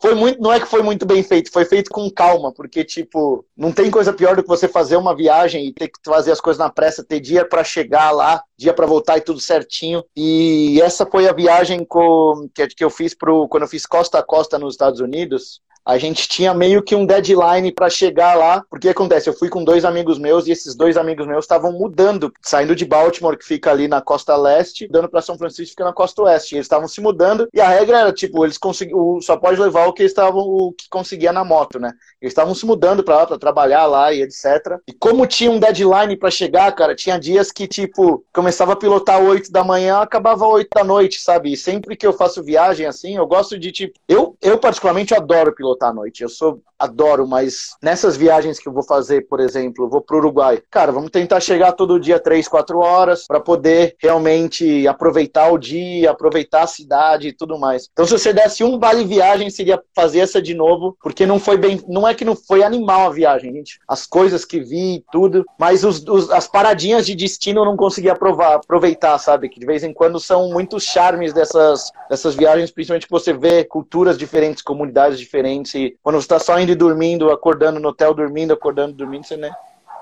foi muito, não é que foi muito bem feito, foi feito com calma, porque, tipo, não tem coisa pior do que você fazer uma viagem e ter que fazer as coisas na pressa, ter dia para chegar lá, dia para voltar e tudo certinho. E essa foi a viagem com, que, que eu fiz pro, quando eu fiz costa a costa nos Estados Unidos. A gente tinha meio que um deadline para chegar lá, porque acontece, eu fui com dois amigos meus e esses dois amigos meus estavam mudando, saindo de Baltimore, que fica ali na costa leste, dando para São Francisco, que fica na costa oeste. E eles estavam se mudando e a regra era tipo, eles conseguiam, só pode levar o que estavam o que conseguia na moto, né? Eles estavam se mudando para lá para trabalhar lá e etc. E como tinha um deadline para chegar, cara, tinha dias que tipo, começava a pilotar 8 da manhã, acabava 8 da noite, sabe? E sempre que eu faço viagem assim, eu gosto de tipo, eu eu particularmente adoro pilotar à noite. Eu sou adoro, mas nessas viagens que eu vou fazer, por exemplo, vou pro Uruguai. Cara, vamos tentar chegar todo dia 3, 4 horas para poder realmente aproveitar o dia, aproveitar a cidade e tudo mais. Então, se você desse um vale viagem, seria fazer essa de novo, porque não foi bem, não é que não foi animal a viagem, gente. As coisas que vi e tudo, mas os, os, as paradinhas de destino eu não consegui aprovar, aproveitar, sabe? Que de vez em quando são muitos charmes dessas, dessas viagens, principalmente que você vê culturas diferentes, comunidades diferentes, e quando você está só indo e dormindo, acordando no hotel, dormindo, acordando, dormindo, você nem,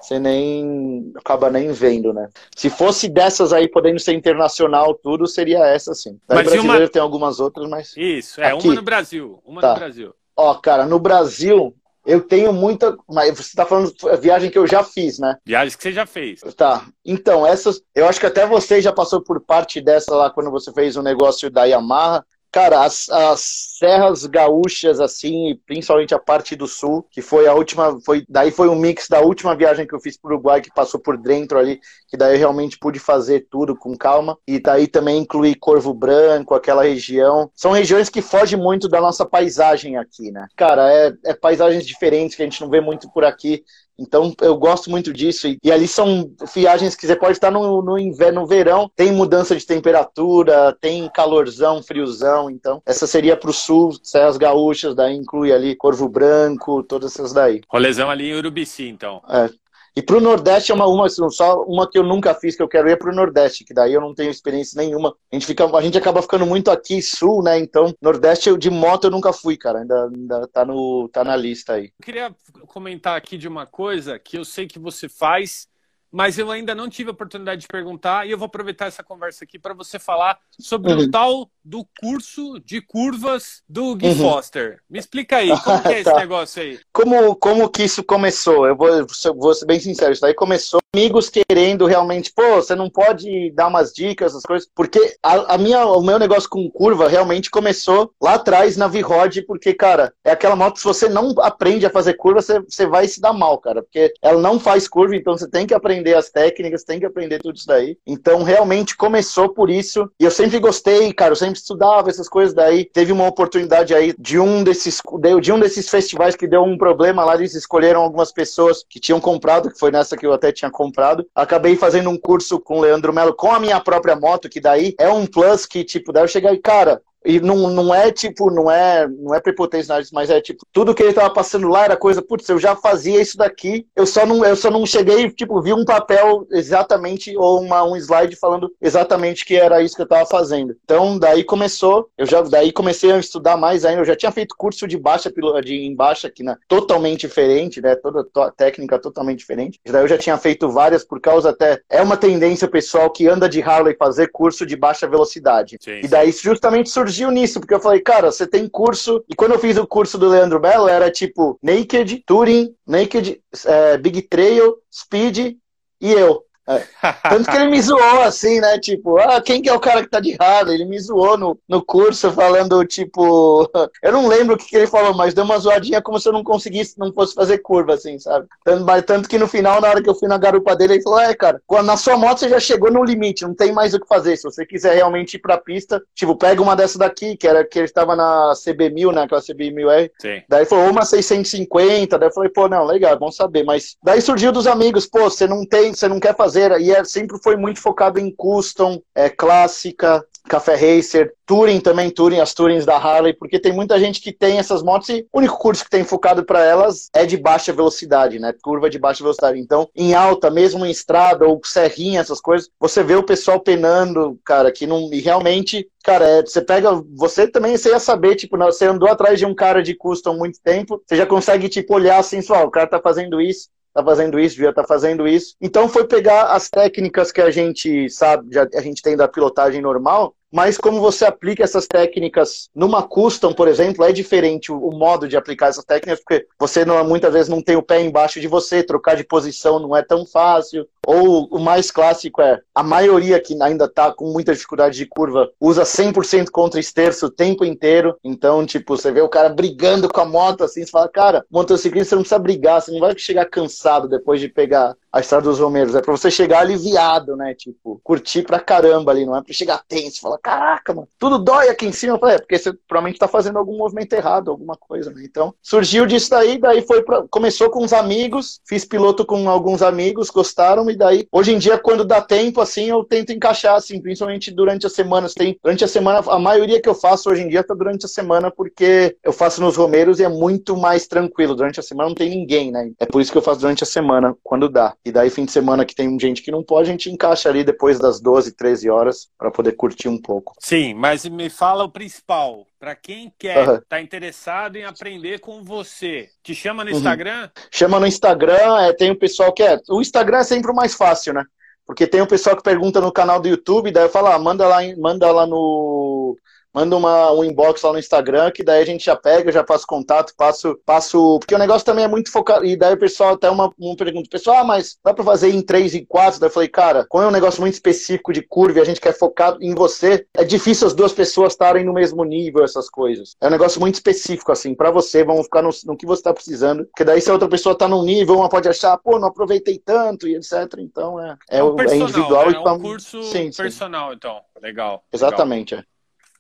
você nem acaba nem vendo, né? Se fosse dessas aí, podendo ser internacional, tudo, seria essa sim. Mas brasileiro uma... tem algumas outras, mas. Isso, é, Aqui. uma no Brasil. Uma tá. no Brasil. Ó, cara, no Brasil, eu tenho muita. Mas você está falando viagem que eu já fiz, né? Viagens que você já fez. Tá. Então, essas. Eu acho que até você já passou por parte dessa lá quando você fez o um negócio da Yamaha. Cara, as, as serras gaúchas, assim, principalmente a parte do sul, que foi a última, foi, daí foi um mix da última viagem que eu fiz para o Uruguai, que passou por dentro ali, que daí eu realmente pude fazer tudo com calma. E daí também incluí Corvo Branco, aquela região. São regiões que fogem muito da nossa paisagem aqui, né? Cara, é, é paisagens diferentes que a gente não vê muito por aqui. Então eu gosto muito disso. E, e, ali são viagens que você pode estar no, no inverno, no verão, tem mudança de temperatura, tem calorzão, friozão. Então, essa seria para o sul, Serras Gaúchas, daí inclui ali Corvo Branco, todas essas daí. Rolezão ali em Urubici, então. É, e para o Nordeste é uma, uma, só uma que eu nunca fiz, que eu quero ir é para o Nordeste, que daí eu não tenho experiência nenhuma. A gente, fica, a gente acaba ficando muito aqui, sul, né? Então, Nordeste eu, de moto eu nunca fui, cara. Ainda, ainda tá, no, tá na lista aí. Eu queria comentar aqui de uma coisa que eu sei que você faz mas eu ainda não tive a oportunidade de perguntar e eu vou aproveitar essa conversa aqui para você falar sobre uhum. o tal do curso de curvas do Gui uhum. Foster. Me explica aí, <laughs> como que é esse tá. negócio aí? Como, como que isso começou? Eu vou, vou ser bem sincero, isso daí começou amigos querendo realmente, pô, você não pode dar umas dicas, essas coisas, porque a, a minha, o meu negócio com curva realmente começou lá atrás na V-Rod, porque, cara, é aquela moto, se você não aprende a fazer curva, você, você vai se dar mal, cara, porque ela não faz curva, então você tem que aprender as técnicas, tem que aprender tudo isso daí. Então, realmente começou por isso, e eu sempre gostei, cara, eu sempre estudava essas coisas daí. Teve uma oportunidade aí de um desses, de um desses festivais que deu um problema lá, eles escolheram algumas pessoas que tinham comprado, que foi nessa que eu até tinha comprado. Acabei fazendo um curso com o Leandro Melo com a minha própria moto, que daí é um plus que, tipo, daí eu cheguei e, cara, e não, não é tipo, não é, não é prepotência, mas é tipo, tudo que ele tava passando lá era coisa, putz, eu já fazia isso daqui, eu só não, eu só não cheguei, tipo, vi um papel exatamente, ou uma, um slide falando exatamente que era isso que eu tava fazendo. Então, daí começou, eu já, daí comecei a estudar mais ainda, eu já tinha feito curso de baixa, de em baixa aqui, né, totalmente diferente, né, toda a técnica totalmente diferente. Daí eu já tinha feito várias por causa até, é uma tendência pessoal que anda de Harley fazer curso de baixa velocidade. Sim, e daí justamente surgiu surgiu nisso, porque eu falei, cara, você tem curso. E quando eu fiz o curso do Leandro Belo, era tipo Naked, Touring, Naked, é, Big Trail, Speed e eu. É. Tanto que ele me zoou assim, né? Tipo, ah, quem que é o cara que tá de errado? Ele me zoou no, no curso falando, tipo. <laughs> Eu não lembro o que, que ele falou, mas deu uma zoadinha como se eu não conseguisse, não fosse fazer curva, assim, sabe? Tanto, tanto que no final, na hora que eu fui na garupa dele, ele falou: É, cara, na sua moto você já chegou no limite, não tem mais o que fazer. Se você quiser realmente ir pra pista, tipo, pega uma dessa daqui, que era que ele estava na CB1000, né? Aquela CB1000R. Sim. Daí falou, uma 650. Daí eu falei, pô, não, legal, vamos saber. Mas daí surgiu dos amigos, pô, você não tem, você não quer fazer e é, sempre foi muito focado em custom, é, clássica, Café Racer, Touring também, Touring, as Tourings da Harley, porque tem muita gente que tem essas motos e o único curso que tem focado para elas é de baixa velocidade, né? Curva de baixa velocidade. Então, em alta, mesmo em estrada ou serrinha, essas coisas, você vê o pessoal penando, cara, que não. E realmente, cara, é, você pega. Você também você ia saber, tipo, você andou atrás de um cara de custom muito tempo, você já consegue, tipo, olhar assim, só, o cara tá fazendo isso, tá fazendo isso, devia estar tá fazendo isso. Então foi pegar as técnicas que a gente sabe, já, a gente tem da pilotagem normal mas como você aplica essas técnicas numa custom, por exemplo, é diferente o, modo de aplicar essas técnicas, porque você não, muitas vezes não tem o pé embaixo de você, trocar de posição não é tão fácil. Ou o mais clássico é a maioria que ainda está com muita dificuldade de curva usa 100% contra esterço o tempo inteiro. Então, tipo, você vê o cara brigando com a moto assim, você fala, cara, motociclista não precisa brigar, você não vai chegar cansado depois de pegar a estrada dos Romeiros. É pra você chegar aliviado, né? Tipo, curtir pra caramba ali, não é pra chegar tenso, falar, caraca, mano, tudo dói aqui em cima. Eu é porque você provavelmente tá fazendo algum movimento errado, alguma coisa, né? Então, surgiu disso daí, daí foi pra... começou com uns amigos, fiz piloto com alguns amigos, gostaram, e daí, hoje em dia, quando dá tempo, assim, eu tento encaixar, assim, principalmente durante a semana. Tem, durante a semana, a maioria que eu faço hoje em dia tá durante a semana, porque eu faço nos Romeiros e é muito mais tranquilo. Durante a semana não tem ninguém, né? É por isso que eu faço durante a semana, quando dá. E daí, fim de semana que tem gente que não pode, a gente encaixa ali depois das 12, 13 horas para poder curtir um pouco. Sim, mas me fala o principal. Para quem quer, uhum. tá interessado em aprender com você, te chama no uhum. Instagram? Uhum. Chama no Instagram, é, tem o pessoal que é. O Instagram é sempre o mais fácil, né? Porque tem o pessoal que pergunta no canal do YouTube, daí eu falo, ah, manda lá, manda lá no manda uma, um inbox lá no Instagram, que daí a gente já pega, já passo contato, passo, passo. Porque o negócio também é muito focado. E daí o pessoal até uma, uma pergunta, pessoal, ah, mas dá pra fazer em 3 e 4? Daí eu falei, cara, como é um negócio muito específico de curva e a gente quer focar em você, é difícil as duas pessoas estarem no mesmo nível, essas coisas. É um negócio muito específico, assim, para você, vamos ficar no, no que você tá precisando. Porque daí se a outra pessoa tá num nível, uma pode achar, pô, não aproveitei tanto e etc. Então é, é, é, um é individual né? e é um curso sim, personal, sim. então. Legal. Exatamente, legal. é.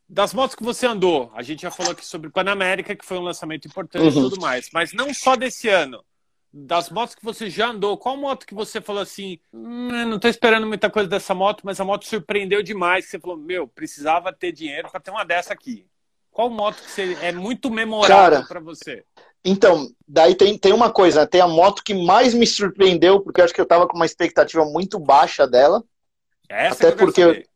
Das motos que você andou, a gente já falou aqui sobre Panamérica, que foi um lançamento importante uhum. e tudo mais, mas não só desse ano. Das motos que você já andou, qual moto que você falou assim, hum, não estou esperando muita coisa dessa moto, mas a moto surpreendeu demais, você falou, meu, precisava ter dinheiro para ter uma dessa aqui. Qual moto que você, é muito memorável para você? Então, daí tem, tem uma coisa, tem a moto que mais me surpreendeu, porque eu acho que eu estava com uma expectativa muito baixa dela. Essa até porque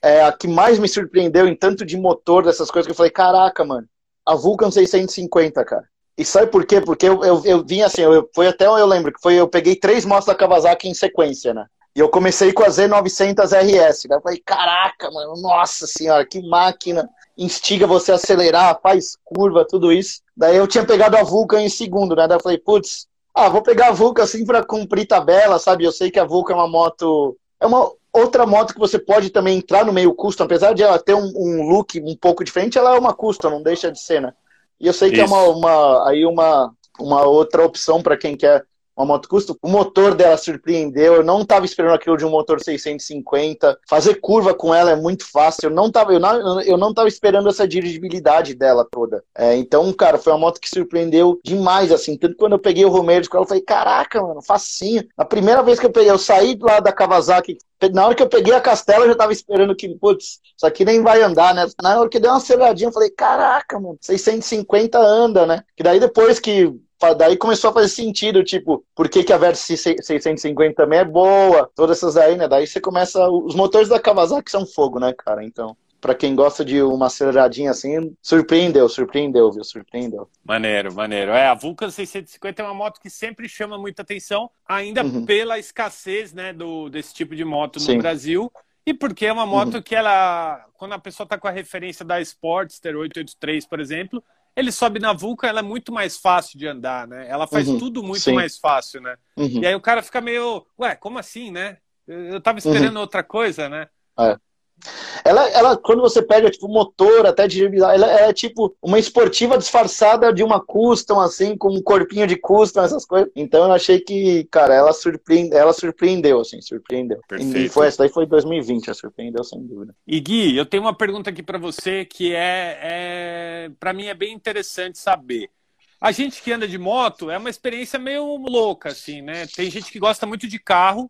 é a que mais me surpreendeu em tanto de motor, dessas coisas, que eu falei, caraca, mano, a Vulcan 650, cara. E sabe por quê? Porque eu, eu, eu vim assim, eu, foi até eu lembro que foi, eu peguei três motos da Kawasaki em sequência, né? E eu comecei com a Z900 RS. Daí eu falei, caraca, mano, nossa senhora, que máquina. Instiga você a acelerar, faz curva, tudo isso. Daí eu tinha pegado a Vulcan em segundo, né? Daí eu falei, putz, ah, vou pegar a Vulcan assim para cumprir tabela, sabe? Eu sei que a Vulcan é uma moto. É uma outra moto que você pode também entrar no meio custom, apesar de ela ter um, um look um pouco diferente, ela é uma custom, não deixa de ser, né? E eu sei que Isso. é uma, uma, aí uma, uma outra opção para quem quer uma moto custom. O motor dela surpreendeu. Eu não estava esperando aquilo de um motor 650. Fazer curva com ela é muito fácil. Eu não estava eu não, eu não tava esperando essa dirigibilidade dela toda. É, então, cara, foi uma moto que surpreendeu demais, assim. Tanto quando eu peguei o Romero com ela, eu falei, caraca, mano, facinho. A primeira vez que eu peguei, eu saí lá da Kawasaki, na hora que eu peguei a castela, eu já tava esperando que, putz, isso aqui nem vai andar, né? Na hora que deu uma aceleradinha, eu falei, caraca, mano, 650 anda, né? Que daí depois que daí começou a fazer sentido, tipo, por que, que a Versa 650 também é boa, todas essas aí, né? Daí você começa. Os motores da Kawasaki são fogo, né, cara? Então. Pra quem gosta de uma aceleradinha assim, surpreendeu, surpreendeu, viu? Surpreendeu. Maneiro, maneiro. É, a Vulcan 650 é uma moto que sempre chama muita atenção, ainda uhum. pela escassez, né, do, desse tipo de moto no Sim. Brasil. E porque é uma moto uhum. que ela, quando a pessoa tá com a referência da Sportster 883, por exemplo, ele sobe na Vulca, ela é muito mais fácil de andar, né? Ela faz uhum, tudo muito sim. mais fácil, né? Uhum. E aí o cara fica meio, ué, como assim, né? Eu tava esperando uhum. outra coisa, né? É. Ela, ela, quando você pega, tipo, motor, até de ela é tipo uma esportiva disfarçada de uma custom, assim, com um corpinho de custom, essas coisas. Então eu achei que, cara, ela, surpreende, ela surpreendeu, assim, surpreendeu. Perfeito. E foi, essa daí foi 2020, ela surpreendeu, sem dúvida. E Gui, eu tenho uma pergunta aqui para você que é, é para mim é bem interessante saber. A gente que anda de moto é uma experiência meio louca, assim, né? Tem gente que gosta muito de carro,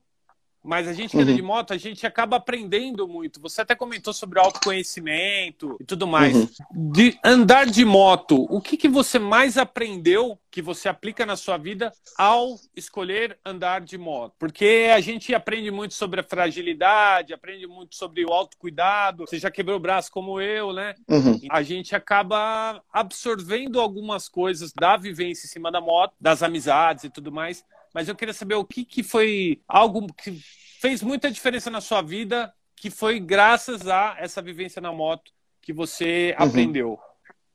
mas a gente que anda uhum. de moto, a gente acaba aprendendo muito. Você até comentou sobre autoconhecimento e tudo mais. Uhum. De andar de moto, o que, que você mais aprendeu que você aplica na sua vida ao escolher andar de moto? Porque a gente aprende muito sobre a fragilidade, aprende muito sobre o autocuidado. Você já quebrou o braço como eu, né? Uhum. A gente acaba absorvendo algumas coisas da vivência em cima da moto, das amizades e tudo mais mas eu queria saber o que, que foi algo que fez muita diferença na sua vida que foi graças a essa vivência na moto que você uhum. aprendeu?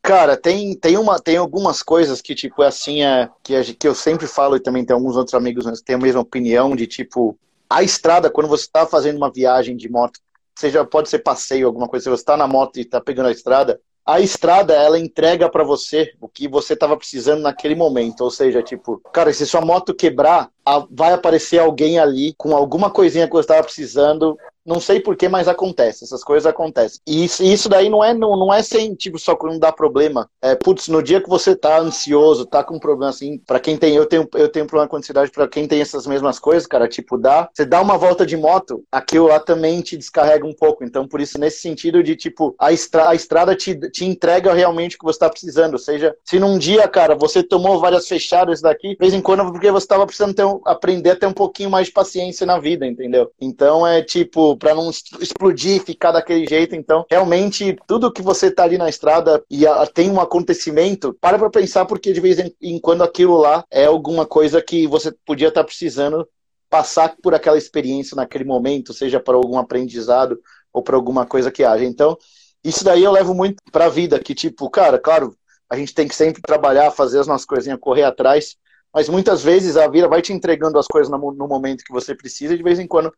Cara, tem, tem, uma, tem algumas coisas que, tipo, é assim, é, que, que eu sempre falo e também tem alguns outros amigos que têm a mesma opinião de, tipo, a estrada, quando você está fazendo uma viagem de moto, seja, pode ser passeio, alguma coisa, se você está na moto e está pegando a estrada, a estrada, ela entrega para você o que você estava precisando naquele momento. Ou seja, tipo, cara, se sua moto quebrar, vai aparecer alguém ali com alguma coisinha que você estava precisando não sei porquê, mas acontece. Essas coisas acontecem. E isso, daí não é, não, não é sem, tipo, só quando dá problema. É, putz, no dia que você tá ansioso, tá com um problema assim, para quem tem, eu tenho, eu tenho problema com ansiedade, para quem tem essas mesmas coisas, cara, tipo, dá, você dá uma volta de moto, aquilo lá também te descarrega um pouco. Então, por isso, nesse sentido de, tipo, a, estra, a estrada te, te entrega realmente o que você tá precisando. Ou seja, se num dia, cara, você tomou várias fechadas daqui, de vez em quando, porque você tava precisando ter, aprender a ter um pouquinho mais de paciência na vida, entendeu? Então, é tipo, para não explodir, ficar daquele jeito. Então, realmente, tudo que você tá ali na estrada e tem um acontecimento, para pra pensar, porque de vez em quando aquilo lá é alguma coisa que você podia estar tá precisando passar por aquela experiência naquele momento, seja para algum aprendizado ou para alguma coisa que haja. Então, isso daí eu levo muito para a vida, que tipo, cara, claro, a gente tem que sempre trabalhar, fazer as nossas coisinhas, correr atrás, mas muitas vezes a vida vai te entregando as coisas no, momento que você precisa e de vez em quando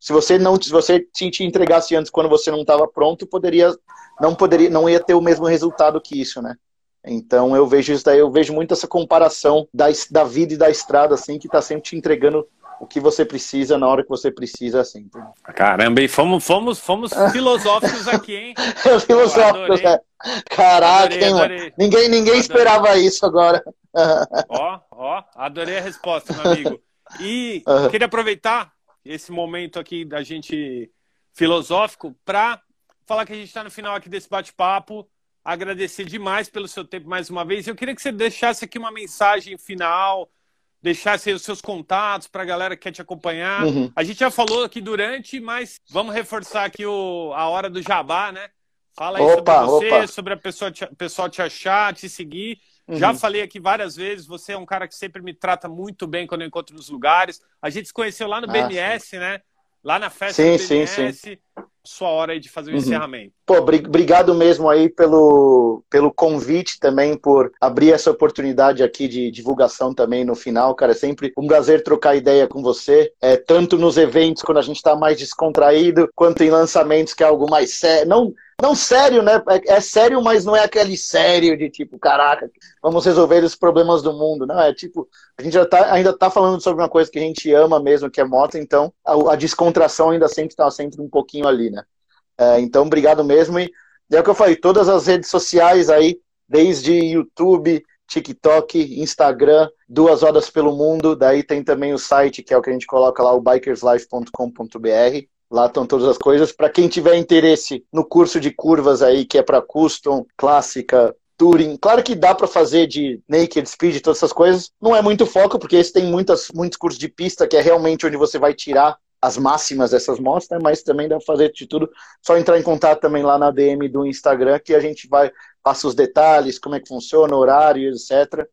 se você não se você te entregasse antes quando você não estava pronto, poderia não poderia não ia ter o mesmo resultado que isso, né? Então eu vejo isso daí, eu vejo muito essa comparação da, da vida e da estrada, assim, que está sempre te entregando o que você precisa na hora que você precisa, assim. Entendeu? Caramba, e fomos, fomos, fomos <laughs> filosóficos aqui, hein? <laughs> filosóficos, é. Caraca, adorei, adorei. Ninguém, ninguém adorei. esperava isso agora. <laughs> Ó, ó, adorei a resposta, meu amigo. E uhum. queria aproveitar esse momento aqui da gente filosófico para falar que a gente está no final aqui desse bate-papo. Agradecer demais pelo seu tempo mais uma vez. Eu queria que você deixasse aqui uma mensagem final, deixasse os seus contatos para a galera que quer te acompanhar. Uhum. A gente já falou aqui durante, mas vamos reforçar aqui o, a hora do jabá, né? Fala aí opa, sobre você, opa. sobre a pessoa te, pessoal te achar, te seguir. Uhum. Já falei aqui várias vezes, você é um cara que sempre me trata muito bem quando eu encontro nos lugares. A gente se conheceu lá no ah, BMS, sim. né? Lá na festa sim, do BMS. Sim, sim. Sua hora aí de fazer o uhum. encerramento. Pô, obrigado mesmo aí pelo, pelo convite também, por abrir essa oportunidade aqui de divulgação também no final, cara. É sempre um prazer trocar ideia com você, é, tanto nos eventos quando a gente está mais descontraído, quanto em lançamentos que é algo mais sério. Não não sério, né? É, é, sério, mas não é aquele sério de tipo, caraca, vamos resolver os problemas do mundo. Não, é tipo, a gente já tá, ainda tá falando sobre uma coisa que a gente ama mesmo, que é moto, então a, a descontração ainda sempre tá sempre um pouquinho ali, né? É, então, obrigado mesmo. E é o que eu falei, todas as redes sociais aí, desde YouTube, TikTok, Instagram, Duas Horas pelo Mundo, daí tem também o site, que é o que a gente coloca lá, o bikerslife.com.br. Lá estão todas as coisas. Para quem tiver interesse no curso de curvas aí, que é para custom, clássica, touring, claro que dá para fazer de naked speed, todas essas coisas. Não é muito foco, porque esse tem muitas, muitos cursos de pista, que é realmente onde você vai tirar as máximas dessas motos, né? Mas também dá para fazer de tudo. Só entrar em contato também lá na DM do Instagram, que a gente vai passa os detalhes, como é que funciona, horário, etc.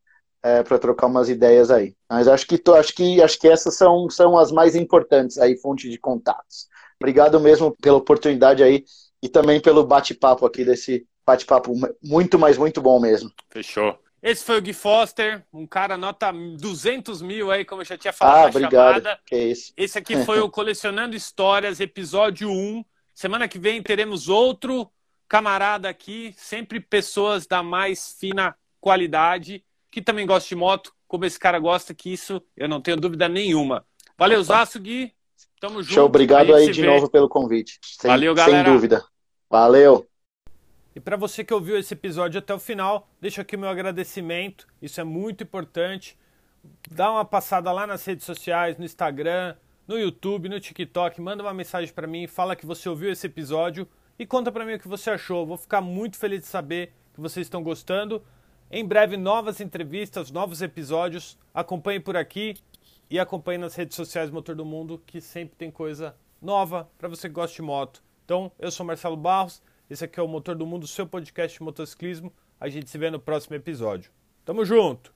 É, para trocar umas ideias aí. Mas acho que acho que acho que essas são, são as mais importantes aí, fonte de contatos. Obrigado mesmo pela oportunidade aí e também pelo bate-papo aqui desse bate-papo muito, mas muito bom mesmo. Fechou. Esse foi o Gui Foster, um cara nota 200 mil aí, como eu já tinha falado ah, na obrigado. chamada. Que isso. Esse aqui foi o <laughs> Colecionando Histórias, episódio 1. Semana que vem teremos outro camarada aqui, sempre pessoas da mais fina qualidade, que também gostam de moto, como esse cara gosta, que isso eu não tenho dúvida nenhuma. Valeu, Zaço, Gui. Tamo junto. Show, obrigado aí de vê. novo pelo convite. Sem, Valeu, galera. Sem dúvida. Valeu. E para você que ouviu esse episódio até o final, deixo aqui o meu agradecimento. Isso é muito importante. Dá uma passada lá nas redes sociais, no Instagram, no YouTube, no TikTok, manda uma mensagem para mim, fala que você ouviu esse episódio e conta para mim o que você achou. Vou ficar muito feliz de saber que vocês estão gostando. Em breve novas entrevistas, novos episódios. Acompanhe por aqui e acompanhe nas redes sociais Motor do Mundo, que sempre tem coisa nova para você que gosta de moto. Então, eu sou Marcelo Barros, esse aqui é o Motor do Mundo, seu podcast de motociclismo. A gente se vê no próximo episódio. Tamo junto!